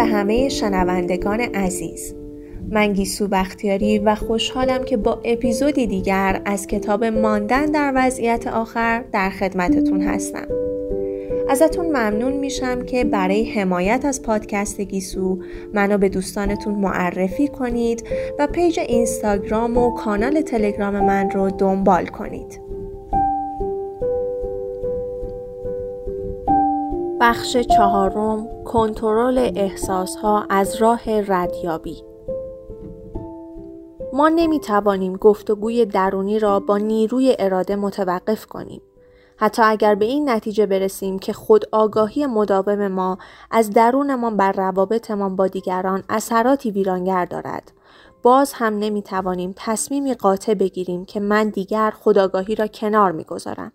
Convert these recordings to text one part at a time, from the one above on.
به همه شنوندگان عزیز. من گیسو بختیاری و خوشحالم که با اپیزودی دیگر از کتاب ماندن در وضعیت آخر در خدمتتون هستم. ازتون ممنون میشم که برای حمایت از پادکست گیسو منو به دوستانتون معرفی کنید و پیج اینستاگرام و کانال تلگرام من رو دنبال کنید. بخش چهارم کنترل احساسها از راه ردیابی ما نمی توانیم گفتگوی درونی را با نیروی اراده متوقف کنیم. حتی اگر به این نتیجه برسیم که خود آگاهی مداوم ما از درونمان بر روابطمان با دیگران اثراتی ویرانگر دارد. باز هم نمی توانیم تصمیمی قاطع بگیریم که من دیگر خداگاهی را کنار می گذارم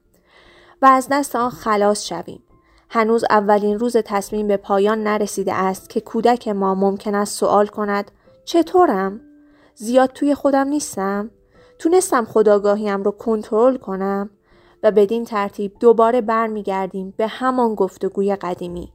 و از دست آن خلاص شویم. هنوز اولین روز تصمیم به پایان نرسیده است که کودک ما ممکن است سوال کند چطورم؟ زیاد توی خودم نیستم؟ تونستم خداگاهیم رو کنترل کنم؟ و بدین ترتیب دوباره برمیگردیم به همان گفتگوی قدیمی.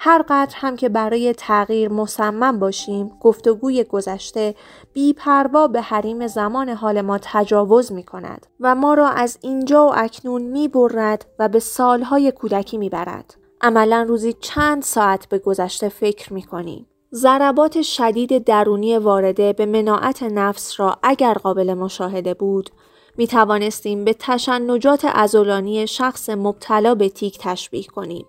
هر قدر هم که برای تغییر مصمم باشیم گفتگوی گذشته بیپروا به حریم زمان حال ما تجاوز می کند و ما را از اینجا و اکنون می برد و به سالهای کودکی می برد. عملا روزی چند ساعت به گذشته فکر می کنیم. ضربات شدید درونی وارده به مناعت نفس را اگر قابل مشاهده بود می توانستیم به تشنجات ازولانی شخص مبتلا به تیک تشبیه کنیم.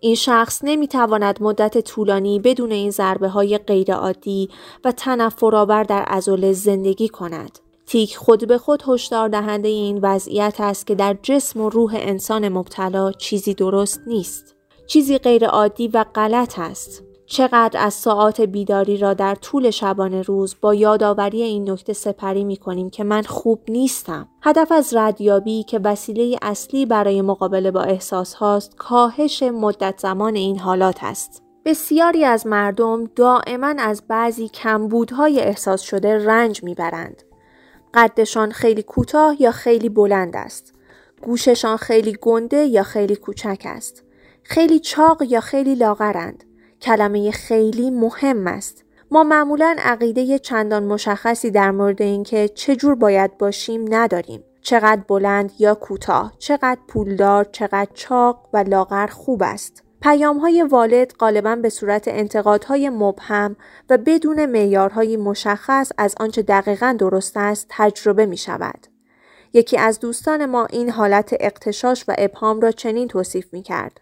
این شخص نمی تواند مدت طولانی بدون این ضربه های غیرعادی و تنفرآور در ازوله زندگی کند. تیک خود به خود هشدار دهنده این وضعیت است که در جسم و روح انسان مبتلا چیزی درست نیست. چیزی غیرعادی و غلط است. چقدر از ساعات بیداری را در طول شبانه روز با یادآوری این نکته سپری می کنیم که من خوب نیستم. هدف از ردیابی که وسیله اصلی برای مقابله با احساس هاست کاهش مدت زمان این حالات است. بسیاری از مردم دائما از بعضی کمبودهای احساس شده رنج می‌برند. قدشان خیلی کوتاه یا خیلی بلند است. گوششان خیلی گنده یا خیلی کوچک است. خیلی چاق یا خیلی لاغرند. کلمه خیلی مهم است. ما معمولا عقیده چندان مشخصی در مورد اینکه چجور باید باشیم نداریم. چقدر بلند یا کوتاه، چقدر پولدار، چقدر چاق و لاغر خوب است. پیام های والد غالبا به صورت انتقادهای مبهم و بدون معیارهای مشخص از آنچه دقیقا درست است تجربه می شود. یکی از دوستان ما این حالت اقتشاش و ابهام را چنین توصیف می کرد.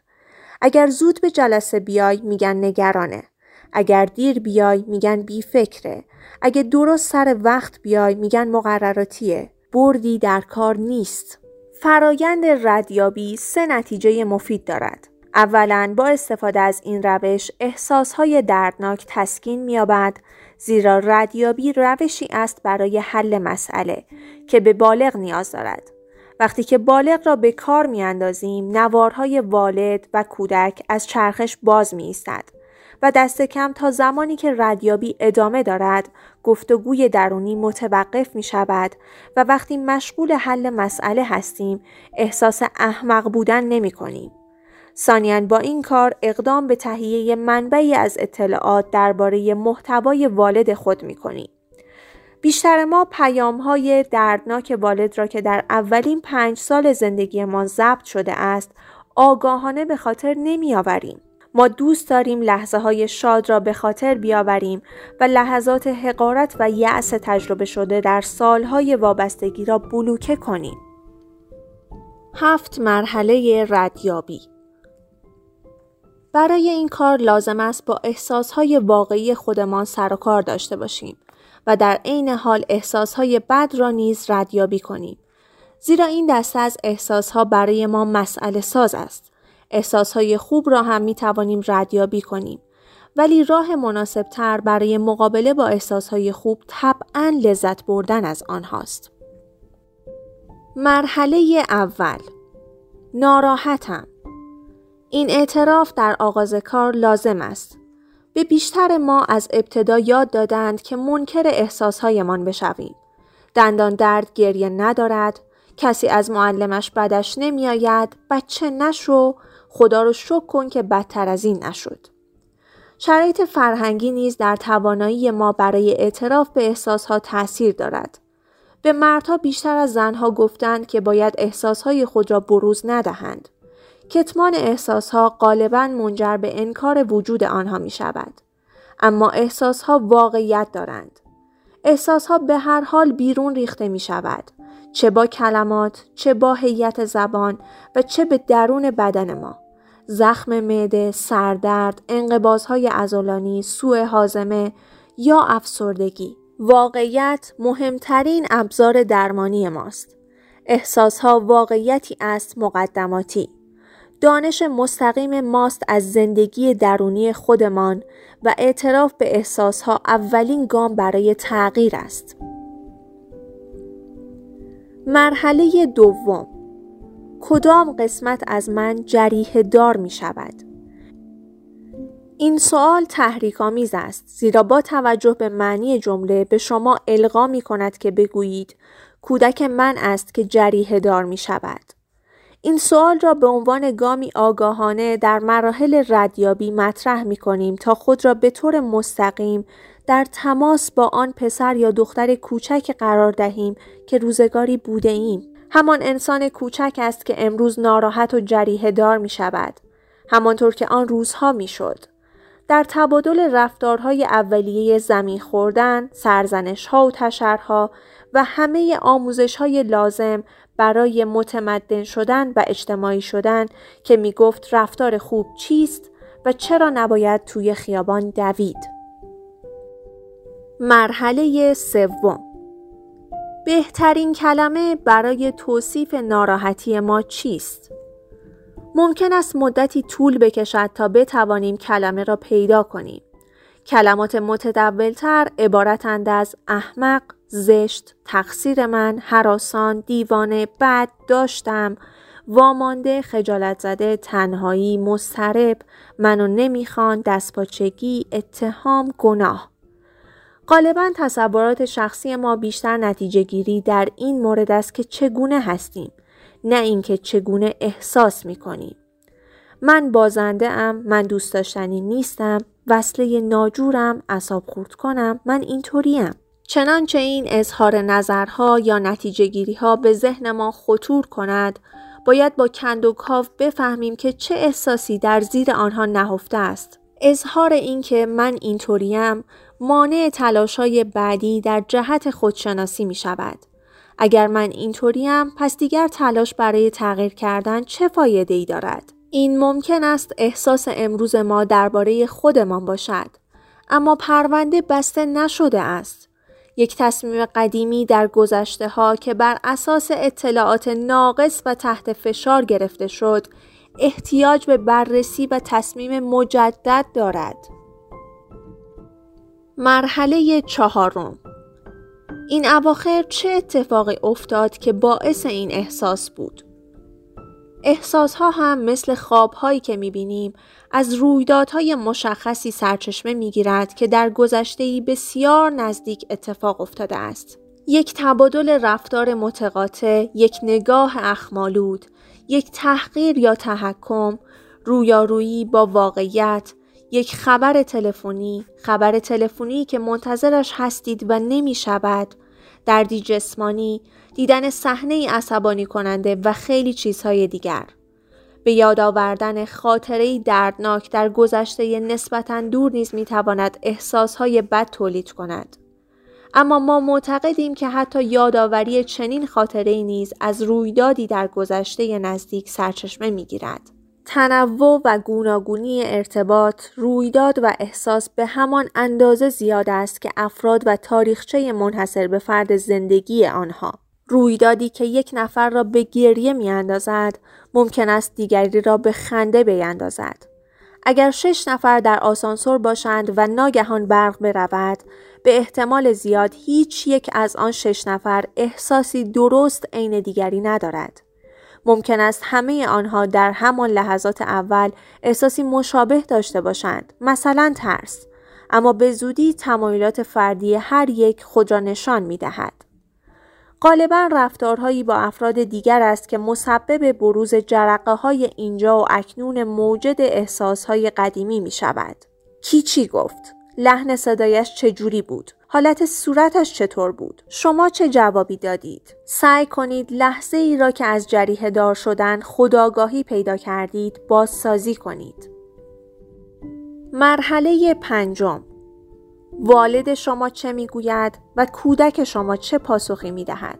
اگر زود به جلسه بیای میگن نگرانه. اگر دیر بیای میگن بی فکره. اگه درست سر وقت بیای میگن مقرراتیه. بردی در کار نیست. فرایند ردیابی سه نتیجه مفید دارد. اولا با استفاده از این روش احساسهای دردناک تسکین مییابد زیرا ردیابی روشی است برای حل مسئله که به بالغ نیاز دارد. وقتی که بالغ را به کار می اندازیم نوارهای والد و کودک از چرخش باز می ایستد و دست کم تا زمانی که ردیابی ادامه دارد گفتگوی درونی متوقف می شود و وقتی مشغول حل مسئله هستیم احساس احمق بودن نمی کنیم. سانیان با این کار اقدام به تهیه منبعی از اطلاعات درباره محتوای والد خود می کنیم. بیشتر ما پیام های دردناک والد را که در اولین پنج سال زندگی ما ضبط شده است آگاهانه به خاطر نمی آوریم. ما دوست داریم لحظه های شاد را به خاطر بیاوریم و لحظات حقارت و یأس تجربه شده در سالهای وابستگی را بلوکه کنیم. هفت مرحله ردیابی برای این کار لازم است با احساسهای واقعی خودمان سر و کار داشته باشیم. و در عین حال احساسهای بد را نیز ردیابی کنیم. زیرا این دسته از احساسها برای ما مسئله ساز است. احساسهای خوب را هم می توانیم ردیابی کنیم. ولی راه مناسب تر برای مقابله با احساسهای خوب طبعا لذت بردن از آنهاست. مرحله اول ناراحتم این اعتراف در آغاز کار لازم است به بیشتر ما از ابتدا یاد دادند که منکر احساسهایمان بشویم. دندان درد گریه ندارد، کسی از معلمش بدش نمیآید، بچه نشو، خدا رو شک کن که بدتر از این نشد. شرایط فرهنگی نیز در توانایی ما برای اعتراف به احساسها تاثیر دارد. به مردها بیشتر از زنها گفتند که باید احساسهای خود را بروز ندهند. کتمان احساسها غالبا منجر به انکار وجود آنها می شود. اما احساسها واقعیت دارند. احساسها به هر حال بیرون ریخته می شود. چه با کلمات، چه با هیئت زبان و چه به درون بدن ما. زخم معده، سردرد، انقبازهای ازولانی، سوء حازمه یا افسردگی. واقعیت مهمترین ابزار درمانی ماست. احساسها واقعیتی است مقدماتی. دانش مستقیم ماست از زندگی درونی خودمان و اعتراف به احساسها اولین گام برای تغییر است. مرحله دوم کدام قسمت از من جریه دار می شود؟ این سوال تحریک آمیز است زیرا با توجه به معنی جمله به شما القا می کند که بگویید کودک من است که جریه دار می شود. این سوال را به عنوان گامی آگاهانه در مراحل ردیابی مطرح می کنیم تا خود را به طور مستقیم در تماس با آن پسر یا دختر کوچک قرار دهیم که روزگاری بوده ایم. همان انسان کوچک است که امروز ناراحت و جریه دار می شود. همانطور که آن روزها می شد. در تبادل رفتارهای اولیه زمین خوردن، سرزنش ها و تشرها و همه آموزش های لازم برای متمدن شدن و اجتماعی شدن که می گفت رفتار خوب چیست و چرا نباید توی خیابان دوید. مرحله سوم بهترین کلمه برای توصیف ناراحتی ما چیست؟ ممکن است مدتی طول بکشد تا بتوانیم کلمه را پیدا کنیم. کلمات متدولتر عبارتند از احمق، زشت، تقصیر من، حراسان، دیوانه، بد، داشتم، وامانده، خجالت زده، تنهایی، مسترب، منو نمی‌خوان، دستپاچگی، اتهام، گناه. غالبا تصورات شخصی ما بیشتر نتیجه گیری در این مورد است که چگونه هستیم نه اینکه چگونه احساس می کنیم. من بازنده ام، من دوست داشتنی نیستم، وصله ناجورم، اصاب خورد کنم، من اینطوریم. چنانچه این اظهار نظرها یا نتیجه گیری ها به ذهن ما خطور کند، باید با کند و کاف بفهمیم که چه احساسی در زیر آنها نهفته است. اظهار اینکه من اینطوریم مانع های بعدی در جهت خودشناسی می شود. اگر من اینطوریم پس دیگر تلاش برای تغییر کردن چه فایده ای دارد؟ این ممکن است احساس امروز ما درباره خودمان باشد اما پرونده بسته نشده است یک تصمیم قدیمی در گذشته ها که بر اساس اطلاعات ناقص و تحت فشار گرفته شد احتیاج به بررسی و تصمیم مجدد دارد. مرحله چهارم این اواخر چه اتفاقی افتاد که باعث این احساس بود؟ احساس ها هم مثل خواب هایی که بینیم از رویدادهای مشخصی سرچشمه می‌گیرد که در گذشته بسیار نزدیک اتفاق افتاده است. یک تبادل رفتار متقاطع، یک نگاه اخمالود، یک تحقیر یا تحکم، رویارویی با واقعیت، یک خبر تلفنی، خبر تلفنی که منتظرش هستید و نمی شود، دردی جسمانی، دیدن صحنه عصبانی کننده و خیلی چیزهای دیگر. به یاد آوردن خاطره دردناک در گذشته نسبتا دور نیز می تواند احساسهای بد تولید کند. اما ما معتقدیم که حتی یادآوری چنین خاطره نیز از رویدادی در گذشته نزدیک سرچشمه می گیرد. تنوع و گوناگونی ارتباط، رویداد و احساس به همان اندازه زیاد است که افراد و تاریخچه منحصر به فرد زندگی آنها. رویدادی که یک نفر را به گریه می اندازد، ممکن است دیگری را به خنده بیندازد. اگر شش نفر در آسانسور باشند و ناگهان برق برود، به احتمال زیاد هیچ یک از آن شش نفر احساسی درست عین دیگری ندارد. ممکن است همه آنها در همان لحظات اول احساسی مشابه داشته باشند مثلا ترس اما به زودی تمایلات فردی هر یک خود را نشان می دهد. غالبا رفتارهایی با افراد دیگر است که مسبب بروز جرقه های اینجا و اکنون موجد احساسهای قدیمی می شود. کی چی گفت لحن صدایش چجوری بود حالت صورتش چطور بود؟ شما چه جوابی دادید؟ سعی کنید لحظه ای را که از جریه دار شدن خداگاهی پیدا کردید بازسازی کنید. مرحله پنجم والد شما چه می‌گوید و کودک شما چه پاسخی می دهد؟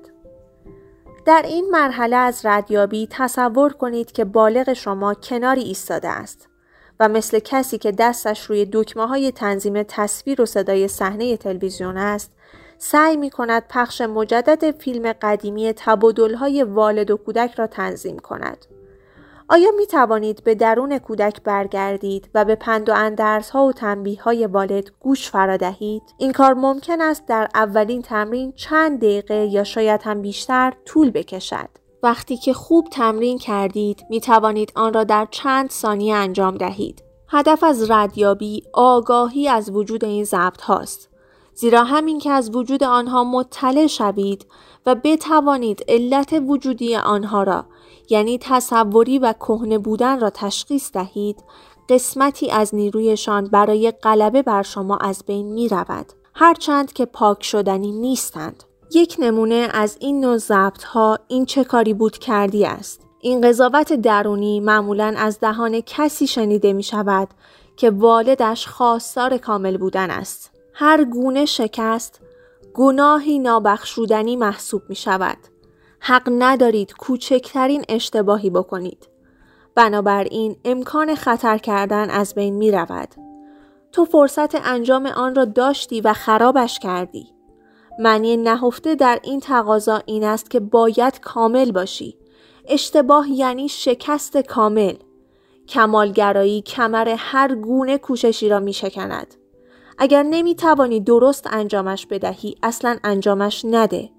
در این مرحله از ردیابی تصور کنید که بالغ شما کناری ایستاده است و مثل کسی که دستش روی دکمه های تنظیم تصویر و صدای صحنه تلویزیون است سعی می کند پخش مجدد فیلم قدیمی تبادل های والد و کودک را تنظیم کند. آیا می توانید به درون کودک برگردید و به پند و اندرس ها و تنبیه های والد گوش فرا دهید؟ این کار ممکن است در اولین تمرین چند دقیقه یا شاید هم بیشتر طول بکشد. وقتی که خوب تمرین کردید می توانید آن را در چند ثانیه انجام دهید. هدف از ردیابی آگاهی از وجود این ضبط هاست. زیرا همین که از وجود آنها مطلع شوید و بتوانید علت وجودی آنها را یعنی تصوری و کهنه بودن را تشخیص دهید قسمتی از نیرویشان برای غلبه بر شما از بین می رود. هرچند که پاک شدنی نیستند. یک نمونه از این نوع ضبط ها این چه کاری بود کردی است. این قضاوت درونی معمولا از دهان کسی شنیده می شود که والدش خواستار کامل بودن است. هر گونه شکست گناهی نابخشودنی محسوب می شود. حق ندارید کوچکترین اشتباهی بکنید. بنابراین امکان خطر کردن از بین می رود. تو فرصت انجام آن را داشتی و خرابش کردی. معنی نهفته در این تقاضا این است که باید کامل باشی. اشتباه یعنی شکست کامل. کمالگرایی کمر هر گونه کوششی را می شکند. اگر نمی توانی درست انجامش بدهی اصلا انجامش نده.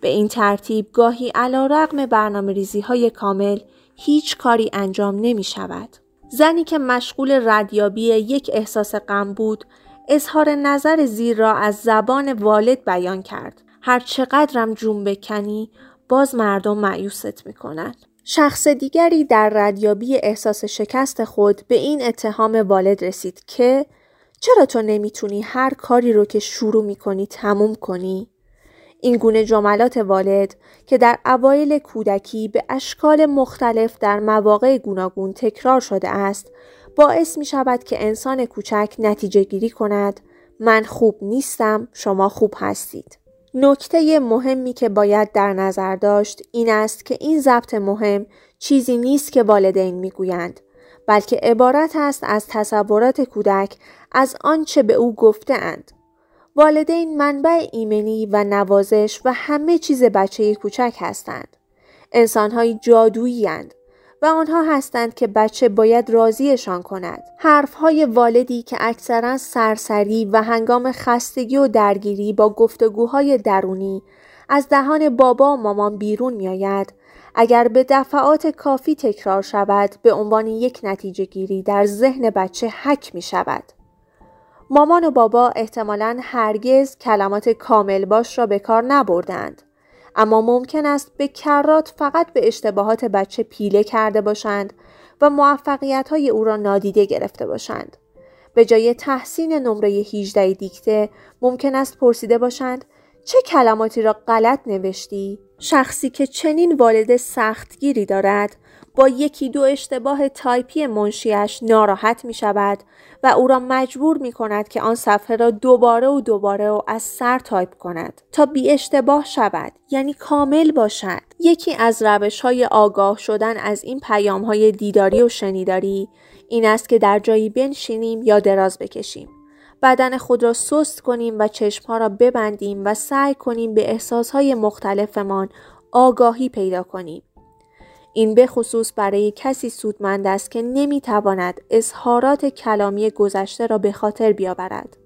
به این ترتیب گاهی علا رقم برنامه ریزی های کامل هیچ کاری انجام نمی شود. زنی که مشغول ردیابی یک احساس غم بود اظهار نظر زیر را از زبان والد بیان کرد. هر چقدرم جون بکنی باز مردم معیوست می کنند. شخص دیگری در ردیابی احساس شکست خود به این اتهام والد رسید که چرا تو نمی‌تونی هر کاری رو که شروع می‌کنی تموم کنی؟ این گونه جملات والد که در اوایل کودکی به اشکال مختلف در مواقع گوناگون تکرار شده است باعث می شود که انسان کوچک نتیجه گیری کند من خوب نیستم شما خوب هستید. نکته مهمی که باید در نظر داشت این است که این ضبط مهم چیزی نیست که والدین می‌گویند بلکه عبارت است از تصورات کودک از آنچه به او گفته اند. والدین منبع ایمنی و نوازش و همه چیز بچه کوچک هستند. انسانهایی جادویی هستند و آنها هستند که بچه باید راضیشان کند. حرفهای والدی که اکثرا سرسری و هنگام خستگی و درگیری با گفتگوهای درونی از دهان بابا و مامان بیرون میآید اگر به دفعات کافی تکرار شود به عنوان یک نتیجه گیری در ذهن بچه حک می شود. مامان و بابا احتمالا هرگز کلمات کامل باش را به کار نبردند. اما ممکن است به کرات فقط به اشتباهات بچه پیله کرده باشند و موفقیت های او را نادیده گرفته باشند. به جای تحسین نمره 18 دیکته ممکن است پرسیده باشند چه کلماتی را غلط نوشتی؟ شخصی که چنین والد سختگیری دارد با یکی دو اشتباه تایپی منشیش ناراحت می شود و او را مجبور می کند که آن صفحه را دوباره و دوباره و از سر تایپ کند تا بی اشتباه شود یعنی کامل باشد. یکی از روش های آگاه شدن از این پیام های دیداری و شنیداری این است که در جایی بنشینیم یا دراز بکشیم. بدن خود را سست کنیم و چشمها را ببندیم و سعی کنیم به احساسهای مختلفمان آگاهی پیدا کنیم. این به خصوص برای کسی سودمند است که نمی‌تواند اظهارات کلامی گذشته را به خاطر بیاورد.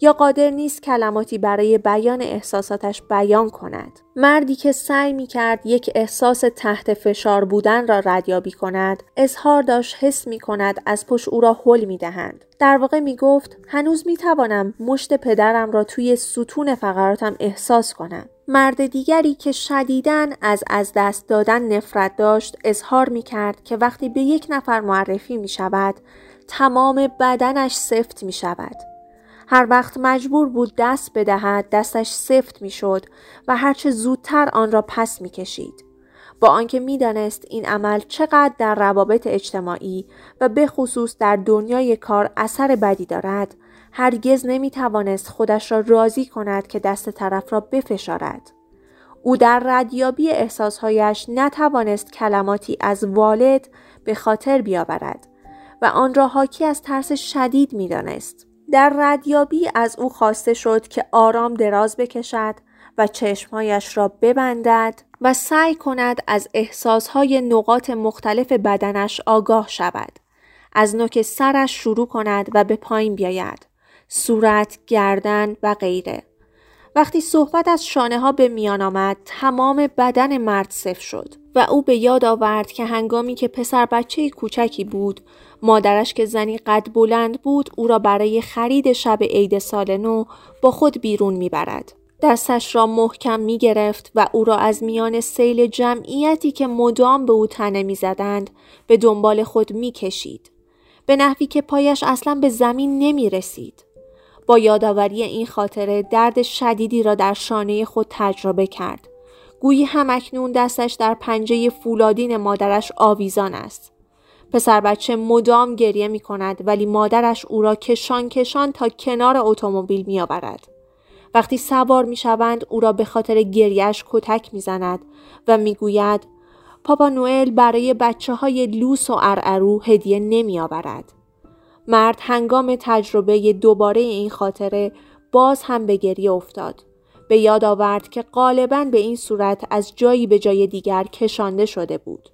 یا قادر نیست کلماتی برای بیان احساساتش بیان کند. مردی که سعی می کرد یک احساس تحت فشار بودن را ردیابی کند، اظهار داشت حس می کند از پشت او را حل می دهند. در واقع می گفت هنوز می توانم مشت پدرم را توی ستون فقراتم احساس کنم. مرد دیگری که شدیدن از از دست دادن نفرت داشت اظهار می کرد که وقتی به یک نفر معرفی می شود تمام بدنش سفت می شود. هر وقت مجبور بود دست بدهد دستش سفت می شد و هرچه زودتر آن را پس می کشید. با آنکه می‌دانست این عمل چقدر در روابط اجتماعی و به خصوص در دنیای کار اثر بدی دارد هرگز نمی توانست خودش را راضی کند که دست طرف را بفشارد. او در ردیابی احساسهایش نتوانست کلماتی از والد به خاطر بیاورد و آن را حاکی از ترس شدید می‌دانست. در ردیابی از او خواسته شد که آرام دراز بکشد و چشمهایش را ببندد و سعی کند از احساسهای نقاط مختلف بدنش آگاه شود. از نوک سرش شروع کند و به پایین بیاید. صورت، گردن و غیره. وقتی صحبت از شانه ها به میان آمد تمام بدن مرد صف شد و او به یاد آورد که هنگامی که پسر بچه کوچکی بود مادرش که زنی قد بلند بود او را برای خرید شب عید سال نو با خود بیرون می‌برد. دستش را محکم می گرفت و او را از میان سیل جمعیتی که مدام به او تنه می زدند به دنبال خود می کشید. به نحوی که پایش اصلا به زمین نمی رسید. با یادآوری این خاطره درد شدیدی را در شانه خود تجربه کرد. گویی هم اکنون دستش در پنجه فولادین مادرش آویزان است. پسر بچه مدام گریه می کند ولی مادرش او را کشان کشان تا کنار اتومبیل می آورد. وقتی سوار می شوند او را به خاطر گریش کتک می زند و می گوید پاپا نوئل برای بچه های لوس و ارعرو هدیه نمی آورد. مرد هنگام تجربه دوباره این خاطره باز هم به گریه افتاد. به یاد آورد که غالبا به این صورت از جایی به جای دیگر کشانده شده بود.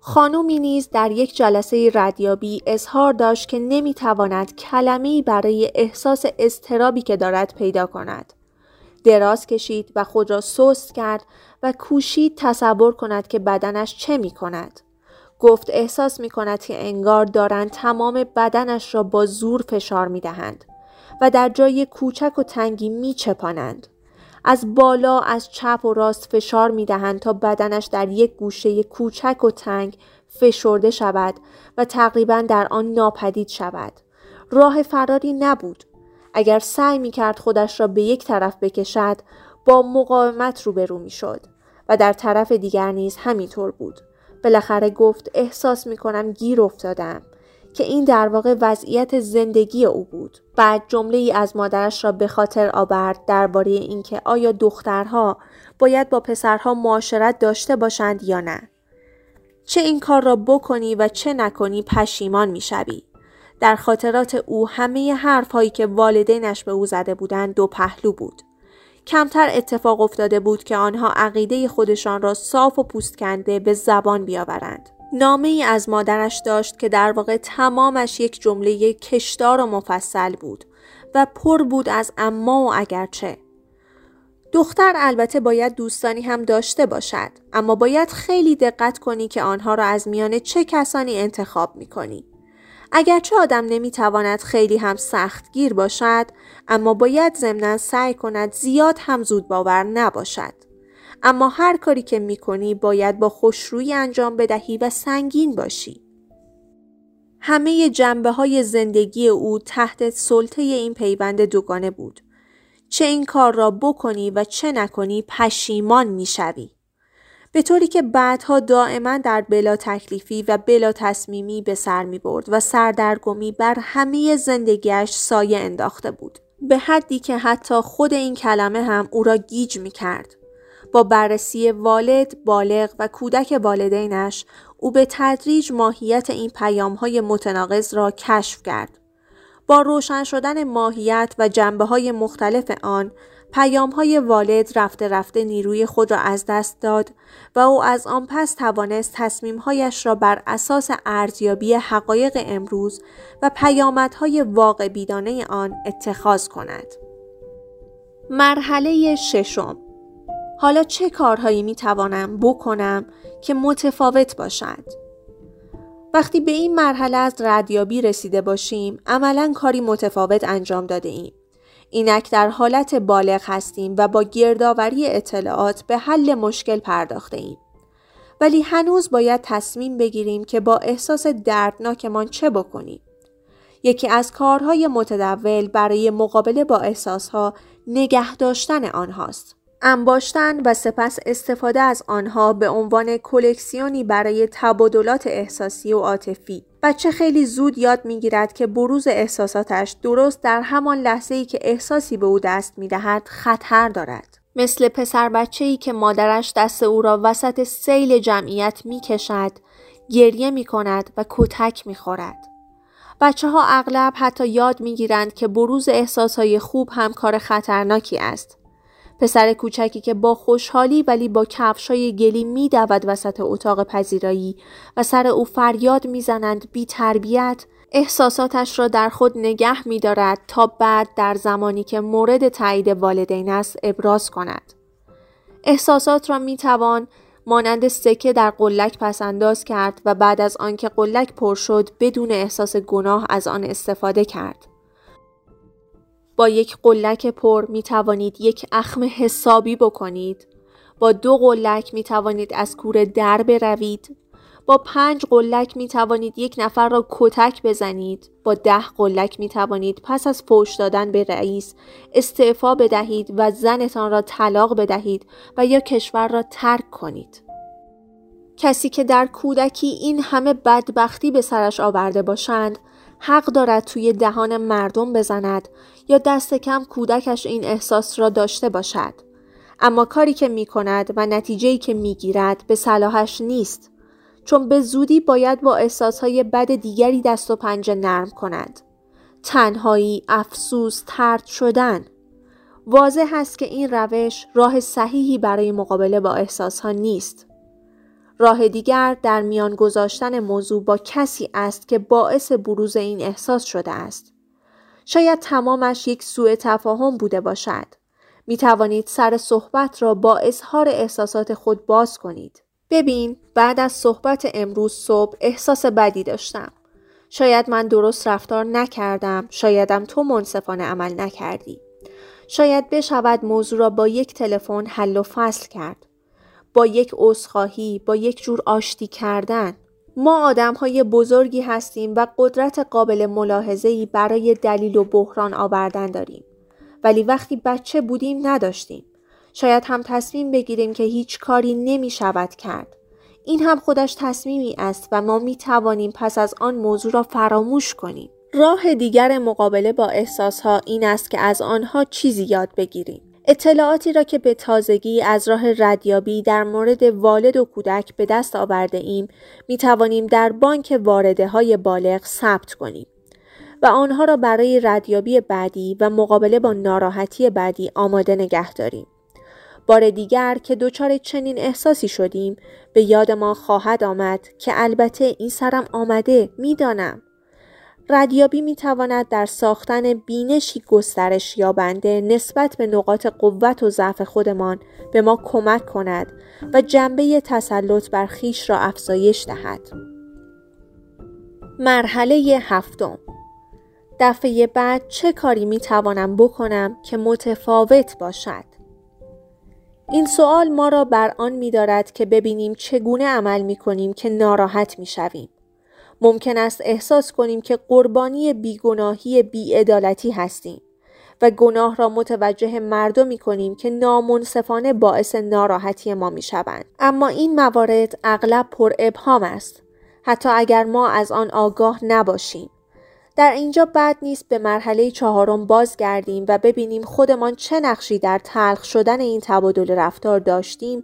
خانومی نیز در یک جلسه ردیابی اظهار داشت که نمی‌تواند کلمه‌ای برای احساس اضطرابی که دارد پیدا کند. دراز کشید و خود را سست کرد و کوشید تصور کند که بدنش چه می کند. گفت احساس می کند که انگار دارند تمام بدنش را با زور فشار می دهند و در جای کوچک و تنگی می چپانند. از بالا از چپ و راست فشار می دهند تا بدنش در یک گوشه کوچک و تنگ فشرده شود و تقریبا در آن ناپدید شود. راه فراری نبود. اگر سعی می کرد خودش را به یک طرف بکشد با مقاومت روبرو می شد و در طرف دیگر نیز همینطور بود. بالاخره گفت احساس می کنم گیر افتادم که این در واقع وضعیت زندگی او بود. بعد جمله ای از مادرش را به خاطر آورد درباره اینکه آیا دخترها باید با پسرها معاشرت داشته باشند یا نه. چه این کار را بکنی و چه نکنی پشیمان می‌شوی. در خاطرات او همه حرف هایی که والدینش به او زده بودند دو پهلو بود. کمتر اتفاق افتاده بود که آنها عقیده خودشان را صاف و پوست کنده به زبان بیاورند. نامه ای از مادرش داشت که در واقع تمامش یک جمله کشدار و مفصل بود و پر بود از اما و اگرچه. دختر البته باید دوستانی هم داشته باشد اما باید خیلی دقت کنی که آنها را از میان چه کسانی انتخاب می کنی. اگرچه آدم نمی‌تواند خیلی هم سختگیر باشد اما باید ضمنا سعی کند زیاد هم زود باور نباشد. اما هر کاری که می کنی باید با خوشرویی انجام بدهی و سنگین باشی. همه جنبه های زندگی او تحت سلطه این پیوند دوگانه بود. چه این کار را بکنی و چه نکنی پشیمان می‌شوی. به طوری که بعدها دائما در بلا تکلیفی و بلا تصمیمی به سر می برد و سردرگمی بر همه زندگیش سایه انداخته بود. به حدی که حتی خود این کلمه هم او را گیج می کرد. با بررسی والد، بالغ و کودک والدینش او به تدریج ماهیت این پیام های متناقض را کشف کرد. با روشن شدن ماهیت و جنبه های مختلف آن پیام های والد رفته رفته نیروی خود را از دست داد و او از آن پس توانست تصمیمهایش را بر اساس ارزیابی حقایق امروز و پیامدهای واقع بیدانه آن اتخاذ کند. مرحله ششم حالا چه کارهایی می توانم بکنم که متفاوت باشد؟ وقتی به این مرحله از ردیابی رسیده باشیم عملا کاری متفاوت انجام داده ایم. اینک در حالت بالغ هستیم و با گردآوری اطلاعات به حل مشکل پرداخته ایم. ولی هنوز باید تصمیم بگیریم که با احساس دردناکمان چه بکنیم. یکی از کارهای متدول برای مقابله با احساسها نگه داشتن آنهاست. انباشتن و سپس استفاده از آنها به عنوان کلکسیونی برای تبادلات احساسی و عاطفی بچه خیلی زود یاد می‌گیرد که بروز احساساتش درست در همان لحظه ای که احساسی به او دست می‌دهد خطر دارد مثل پسر بچه ای که مادرش دست او را وسط سیل جمعیت می کشد، گریه می کند و کتک می خورد. بچه ها اغلب حتی یاد می گیرند که بروز احساس های خوب هم کار خطرناکی است. پسر کوچکی که با خوشحالی ولی با کفشای گلی می دود وسط اتاق پذیرایی و سر او فریاد می‌زنند بی تربیت احساساتش را در خود نگه می دارد تا بعد در زمانی که مورد تایید والدین است ابراز کند. احساسات را می توان مانند سکه در قلک پسنداز کرد و بعد از آنکه قلک پر شد بدون احساس گناه از آن استفاده کرد. با یک قلک پر می توانید یک اخم حسابی بکنید. با دو قلک می توانید از کوره در بروید. با پنج قلک می توانید یک نفر را کتک بزنید. با ده قلک می توانید پس از فوش دادن به رئیس استعفا بدهید و زنتان را طلاق بدهید و یا کشور را ترک کنید. کسی که در کودکی این همه بدبختی به سرش آورده باشند حق دارد توی دهان مردم بزند یا دست کم کودکش این احساس را داشته باشد. اما کاری که می کند و نتیجهی که می گیرد به صلاحش نیست. چون به زودی باید با احساسهای بد دیگری دست و پنجه نرم کند. تنهایی، افسوس، ترد شدن. واضح است که این روش راه صحیحی برای مقابله با احساسها نیست. راه دیگر در میان گذاشتن موضوع با کسی است که باعث بروز این احساس شده است. شاید تمامش یک سوء تفاهم بوده باشد. می توانید سر صحبت را با اظهار احساسات خود باز کنید. ببین بعد از صحبت امروز صبح احساس بدی داشتم. شاید من درست رفتار نکردم، شایدم تو منصفانه عمل نکردی. شاید بشود موضوع را با یک تلفن حل و فصل کرد. با یک عذرخواهی، با یک جور آشتی کردن. ما آدم های بزرگی هستیم و قدرت قابل ملاحظه‌ای برای دلیل و بحران آوردن داریم. ولی وقتی بچه بودیم نداشتیم. شاید هم تصمیم بگیریم که هیچ کاری نمی شود کرد. این هم خودش تصمیمی است و ما می توانیم پس از آن موضوع را فراموش کنیم. راه دیگر مقابله با احساسها این است که از آنها چیزی یاد بگیریم. اطلاعاتی را که به تازگی از راه ردیابی در مورد والد و کودک به دست آورده ایم می توانیم در بانک وارده های بالغ ثبت کنیم و آنها را برای ردیابی بعدی و مقابله با ناراحتی بعدی آماده نگه داریم. بار دیگر که دچار چنین احساسی شدیم به یاد ما خواهد آمد که البته این سرم آمده می‌دانم ردیابی می تواند در ساختن بینشی گسترش یابنده نسبت به نقاط قوت و ضعف خودمان به ما کمک کند و جنبه تسلط بر خیش را افزایش دهد. مرحله هفتم دفعه بعد چه کاری می توانم بکنم که متفاوت باشد؟ این سوال ما را بر آن می دارد که ببینیم چگونه عمل می کنیم که ناراحت می شویم. ممکن است احساس کنیم که قربانی بیگناهی بیعدالتی هستیم و گناه را متوجه مردمی کنیم که نامنصفانه باعث ناراحتی ما می شوند. اما این موارد اغلب پر ابهام است. حتی اگر ما از آن آگاه نباشیم. در اینجا بد نیست به مرحله چهارم بازگردیم و ببینیم خودمان چه نقشی در تلخ شدن این تبادل رفتار داشتیم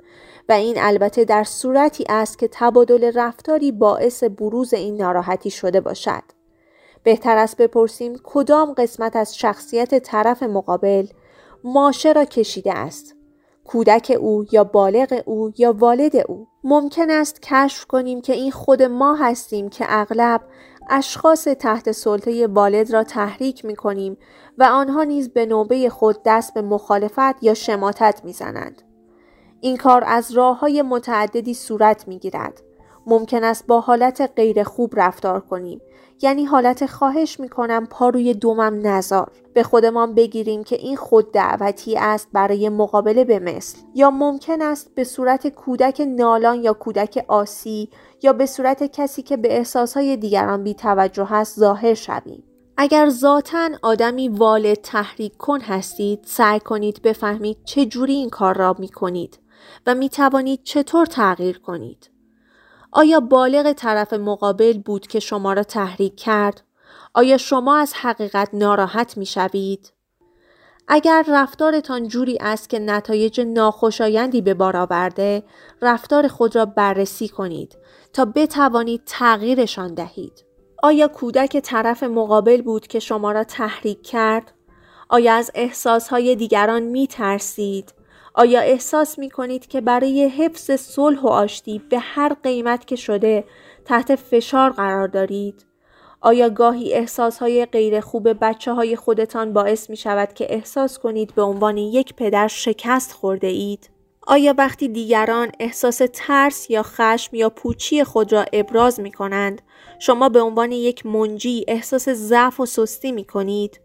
و این البته در صورتی است که تبادل رفتاری باعث بروز این ناراحتی شده باشد. بهتر است بپرسیم کدام قسمت از شخصیت طرف مقابل ماشه را کشیده است. کودک او یا بالغ او یا والد او ممکن است کشف کنیم که این خود ما هستیم که اغلب اشخاص تحت سلطه والد را تحریک می کنیم و آنها نیز به نوبه خود دست به مخالفت یا شماتت می زنند. این کار از راه های متعددی صورت می گیرد. ممکن است با حالت غیر خوب رفتار کنیم. یعنی حالت خواهش می‌کنم پا روی دومم نزار به خودمان بگیریم که این خود دعوتی است برای مقابله به مثل. یا ممکن است به صورت کودک نالان یا کودک آسی یا به صورت کسی که به احساسهای دیگران بی توجه است ظاهر شویم. اگر ذاتا آدمی والد تحریک کن هستید سعی کنید بفهمید چه جوری این کار را می کنید و می توانید چطور تغییر کنید. آیا بالغ طرف مقابل بود که شما را تحریک کرد؟ آیا شما از حقیقت ناراحت می شوید؟ اگر رفتارتان جوری است که نتایج ناخوشایندی به بار آورده، رفتار خود را بررسی کنید تا بتوانید تغییرشان دهید. آیا کودک طرف مقابل بود که شما را تحریک کرد؟ آیا از احساسهای دیگران می ترسید؟ آیا احساس می کنید که برای حفظ صلح و آشتی به هر قیمت که شده تحت فشار قرار دارید؟ آیا گاهی احساسهای غیر خوب بچه های خودتان باعث می شود که احساس کنید به عنوان یک پدر شکست خورده اید؟ آیا وقتی دیگران احساس ترس یا خشم یا پوچی خود را ابراز می کنند شما به عنوان یک منجی احساس ضعف و سستی می کنید؟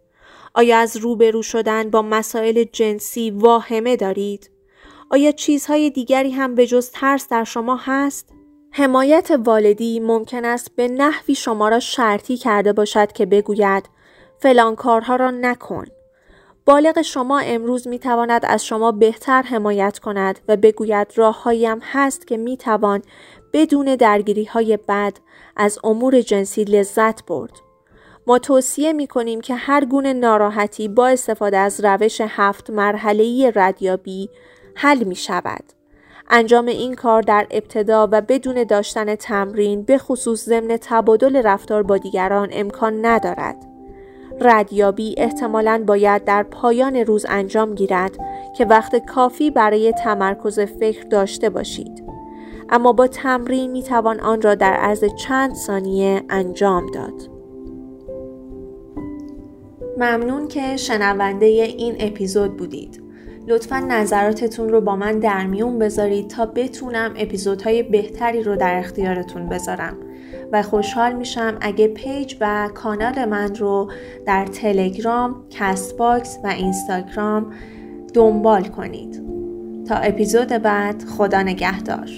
آیا از روبرو شدن با مسائل جنسی واهمه دارید؟ آیا چیزهای دیگری هم به جز ترس در شما هست؟ حمایت والدی ممکن است به نحوی شما را شرطی کرده باشد که بگوید فلان کارها را نکن. بالغ شما امروز می تواند از شما بهتر حمایت کند و بگوید راههایی هم هست که می توان بدون درگیری های بد از امور جنسی لذت برد. ما توصیه می کنیم که هر گونه ناراحتی با استفاده از روش هفت مرحله‌ای ردیابی حل می شود. انجام این کار در ابتدا و بدون داشتن تمرین به خصوص ضمن تبادل رفتار با دیگران امکان ندارد. ردیابی احتمالاً باید در پایان روز انجام گیرد که وقت کافی برای تمرکز فکر داشته باشید. اما با تمرین می توان آن را در عرض چند ثانیه انجام داد. ممنون که شنونده این اپیزود بودید. لطفا نظراتتون رو با من در میون بذارید تا بتونم اپیزودهای بهتری رو در اختیارتون بذارم و خوشحال میشم اگه page و کانال من رو در تلگرام، Castbox و اینستاگرام دنبال کنید. تا اپیزود بعد خدا نگهدار.